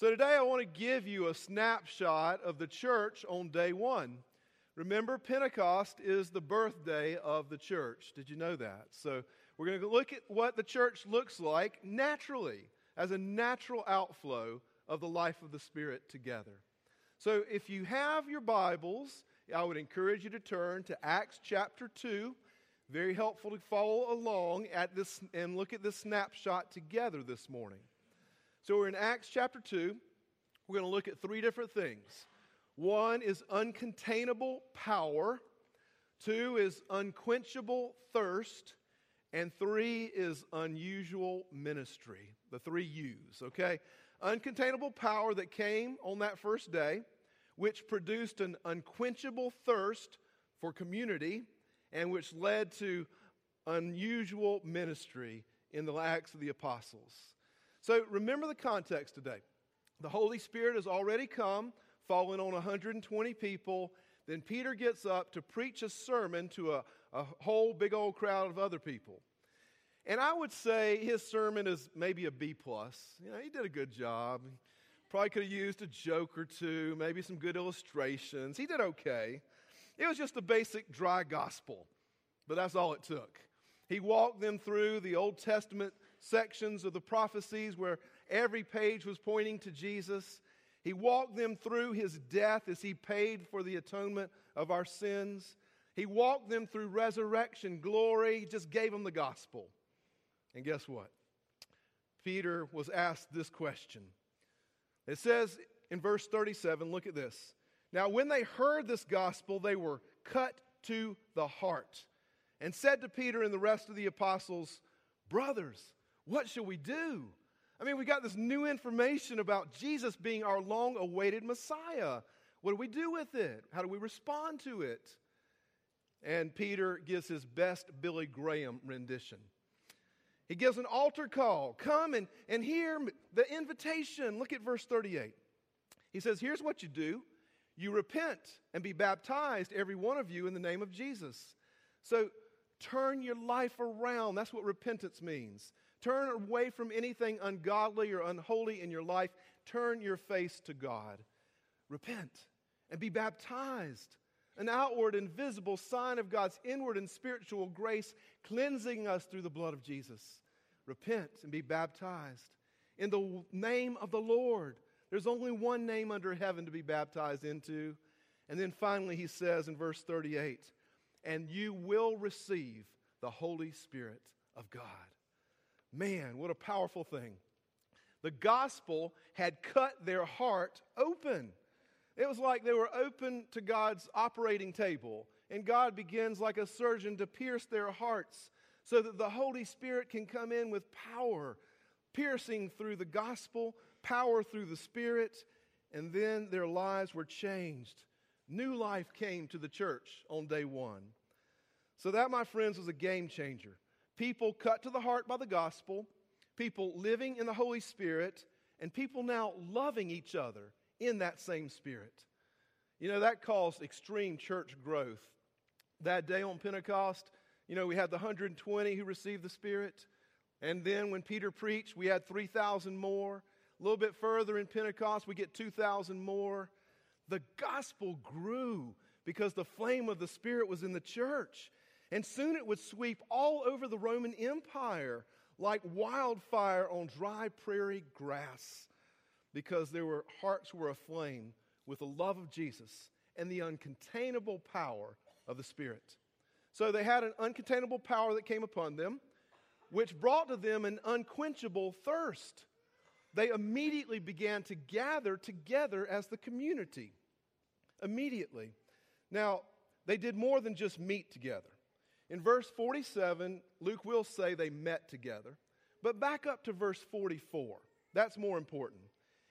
So today I want to give you a snapshot of the church on day one. Remember, Pentecost is the birthday of the church. Did you know that? So we're going to look at what the church looks like naturally, as a natural outflow of the life of the Spirit together. So if you have your Bibles, I would encourage you to turn to Acts chapter 2. Very helpful to follow along at this and look at this snapshot together this morning. So we're in Acts chapter 2. We're going to look at three different things. One is uncontainable power, two is unquenchable thirst, and three is unusual ministry. The three U's, okay? Uncontainable power that came on that first day, which produced an unquenchable thirst for community, and which led to unusual ministry in the Acts of the Apostles. So remember the context today. The Holy Spirit has already come, fallen on 120 people. Then Peter gets up to preach a sermon to a, a whole big old crowd of other people. And I would say his sermon is maybe a B plus. You know, he did a good job. Probably could have used a joke or two, maybe some good illustrations. He did okay. It was just a basic dry gospel, but that's all it took. He walked them through the Old Testament sections of the prophecies where every page was pointing to Jesus. He walked them through his death as he paid for the atonement of our sins. He walked them through resurrection glory. He just gave them the gospel. And guess what? Peter was asked this question. It says in verse 37, look at this. Now, when they heard this gospel, they were cut to the heart and said to Peter and the rest of the apostles, Brothers, what shall we do? I mean, we got this new information about Jesus being our long awaited Messiah. What do we do with it? How do we respond to it? And Peter gives his best Billy Graham rendition. He gives an altar call come and, and hear the invitation. Look at verse 38. He says, Here's what you do you repent and be baptized, every one of you, in the name of Jesus. So turn your life around. That's what repentance means. Turn away from anything ungodly or unholy in your life. Turn your face to God. Repent and be baptized. An outward and visible sign of God's inward and spiritual grace cleansing us through the blood of Jesus. Repent and be baptized in the name of the Lord. There's only one name under heaven to be baptized into. And then finally, he says in verse 38 and you will receive the Holy Spirit of God. Man, what a powerful thing. The gospel had cut their heart open. It was like they were open to God's operating table, and God begins like a surgeon to pierce their hearts so that the Holy Spirit can come in with power, piercing through the gospel, power through the Spirit, and then their lives were changed. New life came to the church on day one. So, that, my friends, was a game changer people cut to the heart by the gospel, people living in the Holy Spirit, and people now loving each other in that same spirit. You know, that caused extreme church growth. That day on Pentecost, you know, we had the 120 who received the Spirit. And then when Peter preached, we had 3,000 more. A little bit further in Pentecost, we get 2,000 more. The gospel grew because the flame of the Spirit was in the church. And soon it would sweep all over the Roman Empire like wildfire on dry prairie grass because their hearts were aflame with the love of Jesus and the uncontainable power of the Spirit. So they had an uncontainable power that came upon them, which brought to them an unquenchable thirst. They immediately began to gather together as the community. Immediately. Now, they did more than just meet together. In verse 47, Luke will say they met together. But back up to verse 44. That's more important.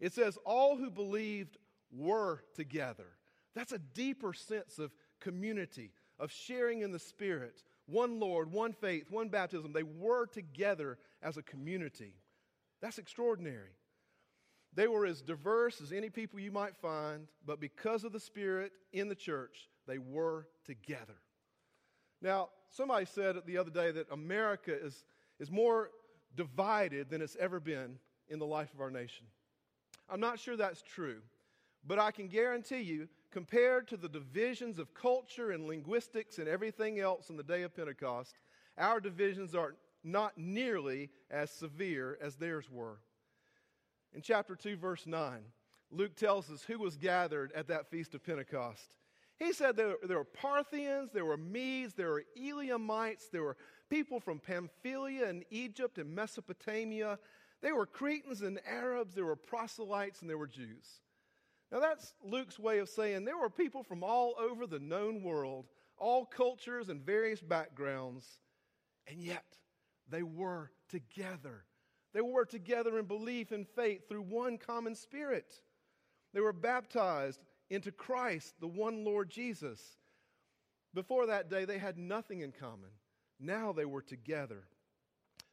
It says, All who believed were together. That's a deeper sense of community, of sharing in the Spirit. One Lord, one faith, one baptism. They were together as a community. That's extraordinary. They were as diverse as any people you might find, but because of the Spirit in the church, they were together. Now, somebody said the other day that America is, is more divided than it's ever been in the life of our nation. I'm not sure that's true, but I can guarantee you, compared to the divisions of culture and linguistics and everything else on the day of Pentecost, our divisions are not nearly as severe as theirs were. In chapter 2, verse 9, Luke tells us who was gathered at that feast of Pentecost. He said there, there were Parthians, there were Medes, there were Elamites, there were people from Pamphylia and Egypt and Mesopotamia. There were Cretans and Arabs, there were proselytes, and there were Jews. Now, that's Luke's way of saying there were people from all over the known world, all cultures and various backgrounds, and yet they were together. They were together in belief and faith through one common spirit. They were baptized into Christ, the one Lord Jesus. Before that day, they had nothing in common. Now they were together.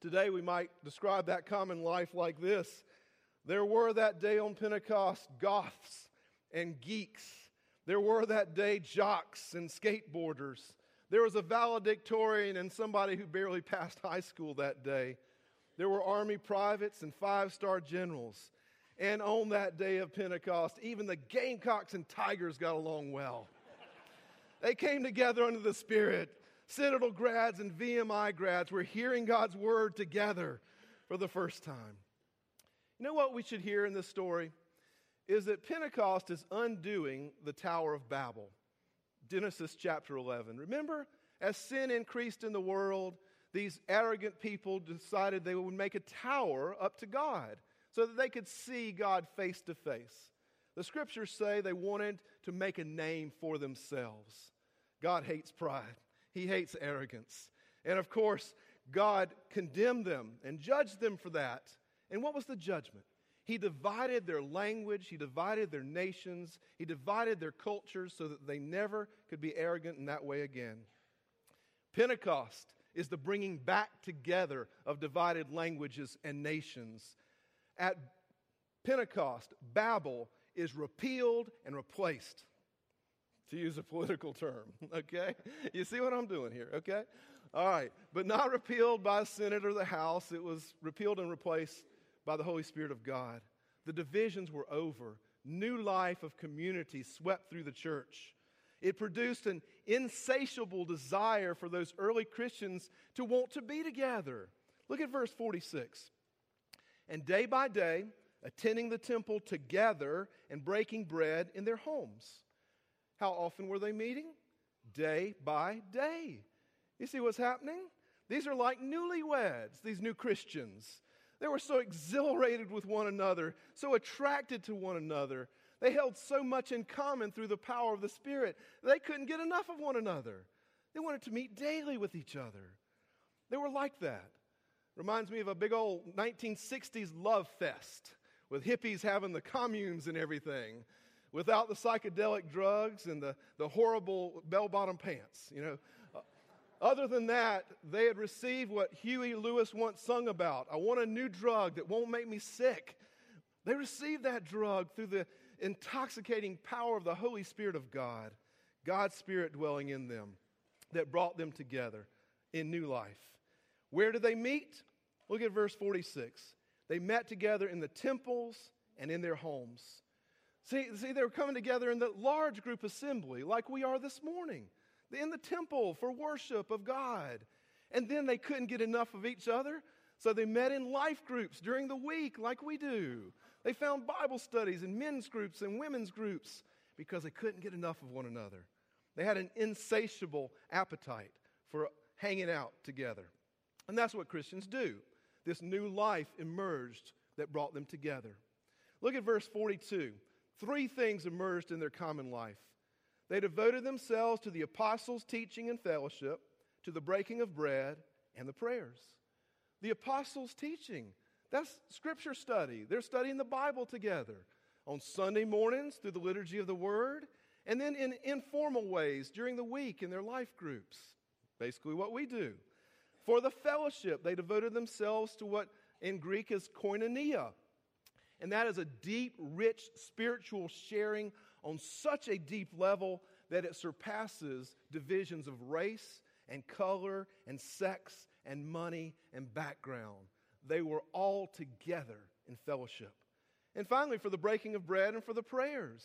Today, we might describe that common life like this There were that day on Pentecost goths and geeks. There were that day jocks and skateboarders. There was a valedictorian and somebody who barely passed high school that day. There were army privates and five star generals. And on that day of Pentecost, even the Gamecocks and Tigers got along well. they came together under the Spirit. Citadel grads and VMI grads were hearing God's word together for the first time. You know what we should hear in this story? Is that Pentecost is undoing the Tower of Babel. Genesis chapter 11. Remember, as sin increased in the world, these arrogant people decided they would make a tower up to God so that they could see God face to face. The scriptures say they wanted to make a name for themselves. God hates pride, He hates arrogance. And of course, God condemned them and judged them for that. And what was the judgment? He divided their language, He divided their nations, He divided their cultures so that they never could be arrogant in that way again. Pentecost is the bringing back together of divided languages and nations at Pentecost, Babel is repealed and replaced, to use a political term, okay? You see what I'm doing here, okay? All right, but not repealed by the Senate or the House. It was repealed and replaced by the Holy Spirit of God. The divisions were over. New life of community swept through the church. It produced an insatiable desire for those early Christians to want to be together. Look at verse 46 and day by day attending the temple together and breaking bread in their homes. How often were they meeting? Day by day. You see what's happening? These are like newlyweds, these new Christians. They were so exhilarated with one another, so attracted to one another. They held so much in common through the power of the Spirit. They couldn't get enough of one another. They wanted to meet daily with each other. They were like that. Reminds me of a big old 1960s love fest with hippies having the communes and everything without the psychedelic drugs and the, the horrible bell bottom pants. You know, uh, other than that, they had received what Huey Lewis once sung about I want a new drug that won't make me sick. They received that drug through the intoxicating power of the Holy Spirit of God, God's Spirit dwelling in them, that brought them together in new life. Where did they meet? Look at verse 46. They met together in the temples and in their homes. See, see, they were coming together in the large group assembly, like we are this morning, in the temple for worship of God. And then they couldn't get enough of each other, so they met in life groups during the week, like we do. They found Bible studies and men's groups and women's groups because they couldn't get enough of one another. They had an insatiable appetite for hanging out together. And that's what Christians do. This new life emerged that brought them together. Look at verse 42. Three things emerged in their common life. They devoted themselves to the apostles' teaching and fellowship, to the breaking of bread, and the prayers. The apostles' teaching, that's scripture study. They're studying the Bible together on Sunday mornings through the liturgy of the Word, and then in informal ways during the week in their life groups. Basically, what we do. For the fellowship, they devoted themselves to what in Greek is koinonia. And that is a deep, rich spiritual sharing on such a deep level that it surpasses divisions of race and color and sex and money and background. They were all together in fellowship. And finally, for the breaking of bread and for the prayers.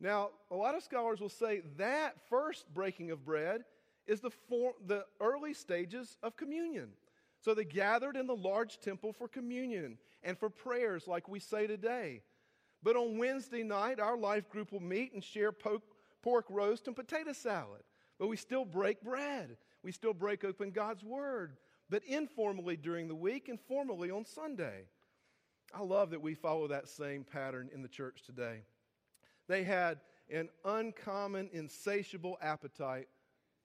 Now, a lot of scholars will say that first breaking of bread is the, form, the early stages of communion. So they gathered in the large temple for communion and for prayers like we say today. But on Wednesday night, our life group will meet and share pork roast and potato salad. But we still break bread. We still break open God's Word, but informally during the week and formally on Sunday. I love that we follow that same pattern in the church today. They had an uncommon, insatiable appetite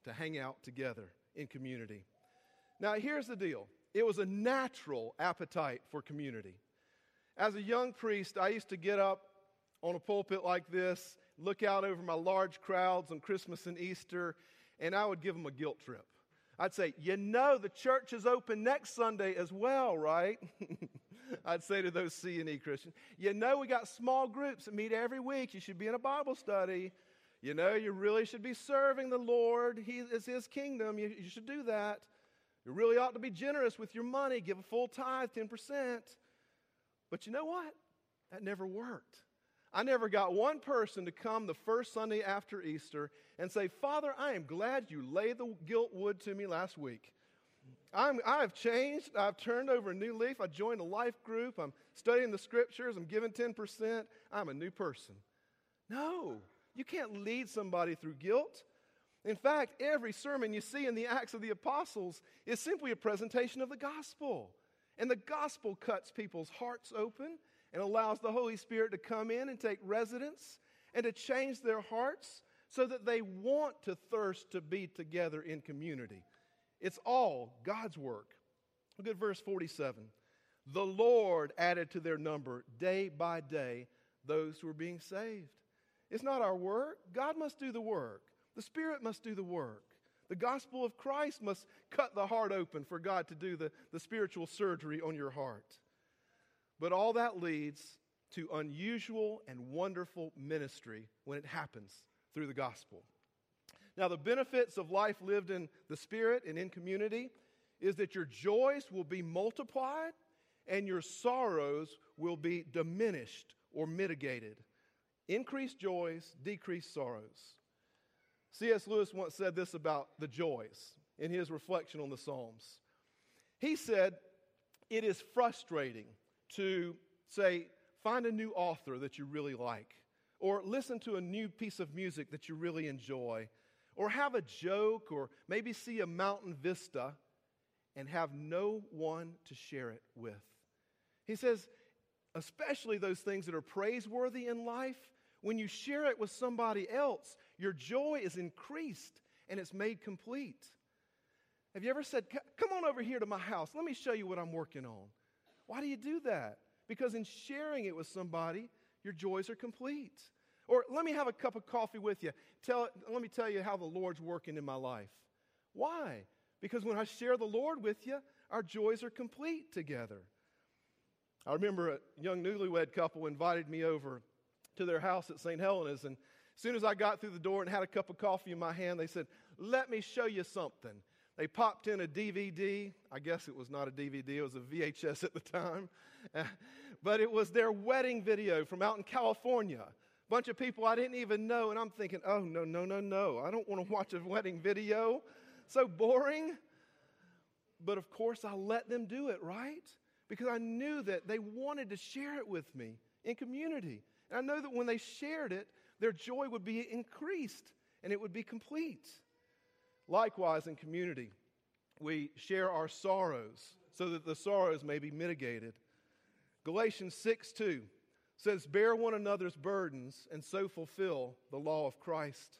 to hang out together in community. Now, here's the deal it was a natural appetite for community. As a young priest, I used to get up on a pulpit like this, look out over my large crowds on Christmas and Easter, and I would give them a guilt trip. I'd say, You know, the church is open next Sunday as well, right? I'd say to those C and E Christians, You know, we got small groups that meet every week. You should be in a Bible study. You know, you really should be serving the Lord. He is His kingdom. You, you should do that. You really ought to be generous with your money. Give a full tithe, 10%. But you know what? That never worked. I never got one person to come the first Sunday after Easter and say, Father, I am glad you laid the guilt wood to me last week. I'm, I've changed. I've turned over a new leaf. I joined a life group. I'm studying the scriptures. I'm giving 10%. I'm a new person. No, you can't lead somebody through guilt. In fact, every sermon you see in the Acts of the Apostles is simply a presentation of the gospel. And the gospel cuts people's hearts open and allows the Holy Spirit to come in and take residence and to change their hearts so that they want to thirst to be together in community. It's all God's work. Look at verse 47. The Lord added to their number day by day those who were being saved. It's not our work. God must do the work. The Spirit must do the work. The gospel of Christ must cut the heart open for God to do the, the spiritual surgery on your heart. But all that leads to unusual and wonderful ministry when it happens through the gospel. Now, the benefits of life lived in the Spirit and in community is that your joys will be multiplied and your sorrows will be diminished or mitigated. Increased joys, decreased sorrows. C.S. Lewis once said this about the joys in his reflection on the Psalms. He said, It is frustrating to say, find a new author that you really like, or listen to a new piece of music that you really enjoy, or have a joke, or maybe see a mountain vista and have no one to share it with. He says, especially those things that are praiseworthy in life, when you share it with somebody else, your joy is increased and it's made complete. Have you ever said, Come on over here to my house, let me show you what I'm working on? Why do you do that? Because in sharing it with somebody, your joys are complete. Or let me have a cup of coffee with you. Tell, let me tell you how the Lord's working in my life. Why? Because when I share the Lord with you, our joys are complete together. I remember a young newlywed couple invited me over to their house at St. Helena's, and as soon as I got through the door and had a cup of coffee in my hand, they said, Let me show you something. They popped in a DVD. I guess it was not a DVD, it was a VHS at the time. but it was their wedding video from out in California. A bunch of people I didn't even know, and I'm thinking, oh, no, no, no, no. I don't want to watch a wedding video. So boring. But of course, I let them do it, right? Because I knew that they wanted to share it with me in community. And I know that when they shared it, their joy would be increased and it would be complete. Likewise, in community, we share our sorrows so that the sorrows may be mitigated. Galatians 6 2 says, Bear one another's burdens and so fulfill the law of Christ.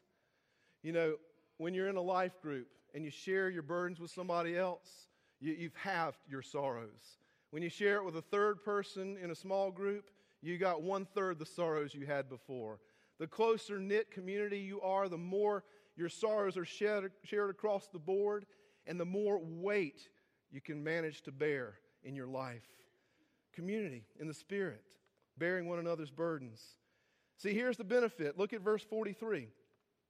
You know, when you're in a life group and you share your burdens with somebody else, you, you've halved your sorrows. When you share it with a third person in a small group, you got one third the sorrows you had before. The closer knit community you are, the more your sorrows are shared, shared across the board, and the more weight you can manage to bear in your life. Community in the Spirit, bearing one another's burdens. See, here's the benefit. Look at verse 43.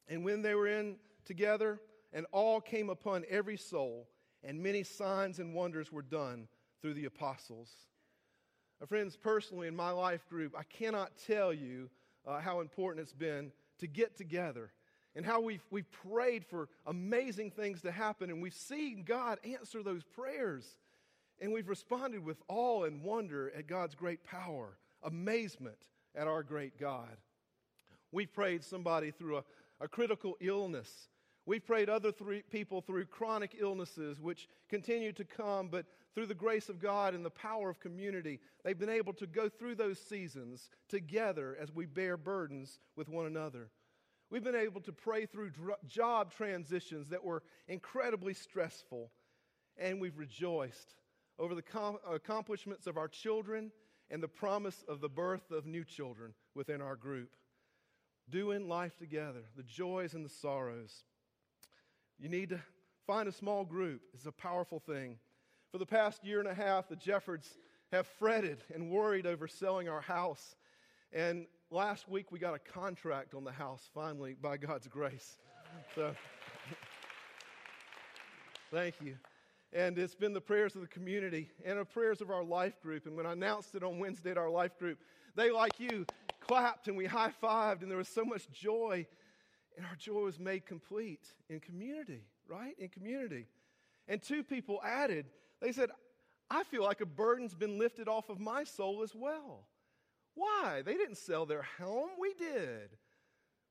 And when they were in together, and all came upon every soul, and many signs and wonders were done through the apostles. Friends, personally, in my life group, I cannot tell you uh, how important it's been to get together and how we've, we've prayed for amazing things to happen, and we've seen God answer those prayers. And we've responded with awe and wonder at God's great power, amazement at our great God. We've prayed somebody through a, a critical illness. We've prayed other three people through chronic illnesses, which continue to come, but through the grace of God and the power of community, they've been able to go through those seasons together as we bear burdens with one another. We've been able to pray through dr- job transitions that were incredibly stressful, and we've rejoiced over the com- accomplishments of our children and the promise of the birth of new children within our group. Doing life together, the joys and the sorrows. You need to find a small group, it's a powerful thing. For the past year and a half, the Jeffords have fretted and worried over selling our house. And last week we got a contract on the house finally by God's grace. So thank you. And it's been the prayers of the community and the prayers of our life group. And when I announced it on Wednesday at our life group, they, like you, clapped and we high fived, and there was so much joy. And our joy was made complete in community, right? In community. And two people added, they said, I feel like a burden's been lifted off of my soul as well. Why? They didn't sell their home, we did.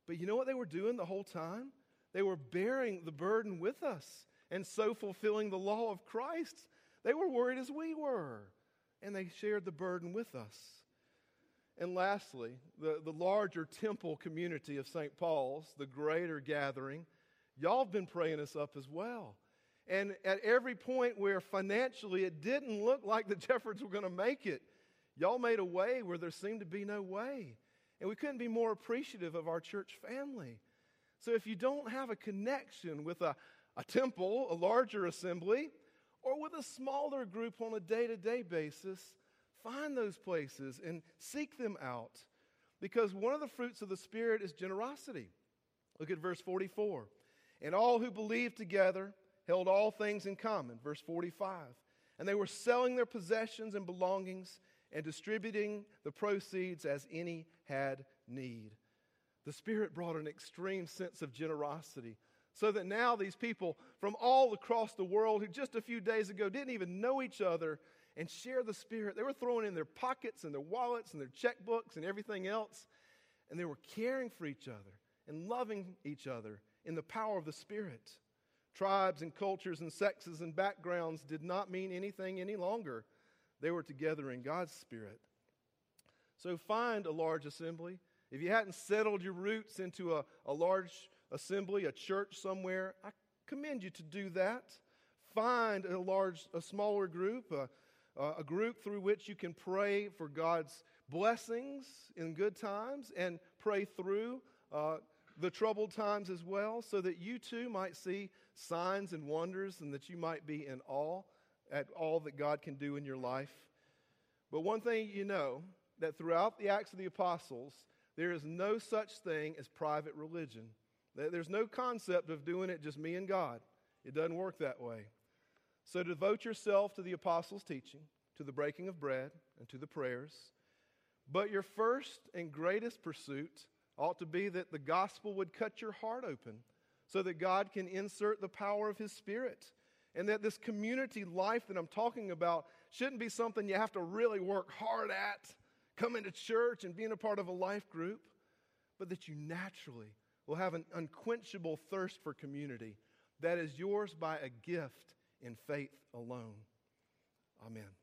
But you know what they were doing the whole time? They were bearing the burden with us and so fulfilling the law of Christ. They were worried as we were, and they shared the burden with us. And lastly, the, the larger temple community of St. Paul's, the greater gathering, y'all have been praying us up as well. And at every point where financially it didn't look like the Jeffords were going to make it, y'all made a way where there seemed to be no way. And we couldn't be more appreciative of our church family. So if you don't have a connection with a, a temple, a larger assembly, or with a smaller group on a day to day basis, find those places and seek them out. Because one of the fruits of the Spirit is generosity. Look at verse 44. And all who believed together held all things in common. Verse 45. And they were selling their possessions and belongings and distributing the proceeds as any had need. The Spirit brought an extreme sense of generosity so that now these people from all across the world who just a few days ago didn't even know each other and share the Spirit, they were throwing in their pockets and their wallets and their checkbooks and everything else, and they were caring for each other and loving each other in the power of the Spirit. Tribes and cultures and sexes and backgrounds did not mean anything any longer. They were together in God's Spirit. So find a large assembly. If you hadn't settled your roots into a, a large assembly, a church somewhere, I commend you to do that. Find a large, a smaller group, a, a group through which you can pray for God's blessings in good times and pray through uh, the troubled times as well, so that you too might see signs and wonders and that you might be in awe at all that God can do in your life. But one thing you know that throughout the Acts of the Apostles, there is no such thing as private religion. There's no concept of doing it just me and God. It doesn't work that way. So devote yourself to the apostles' teaching, to the breaking of bread, and to the prayers. But your first and greatest pursuit ought to be that the gospel would cut your heart open so that God can insert the power of His Spirit. And that this community life that I'm talking about shouldn't be something you have to really work hard at, coming to church and being a part of a life group, but that you naturally will have an unquenchable thirst for community that is yours by a gift in faith alone. Amen.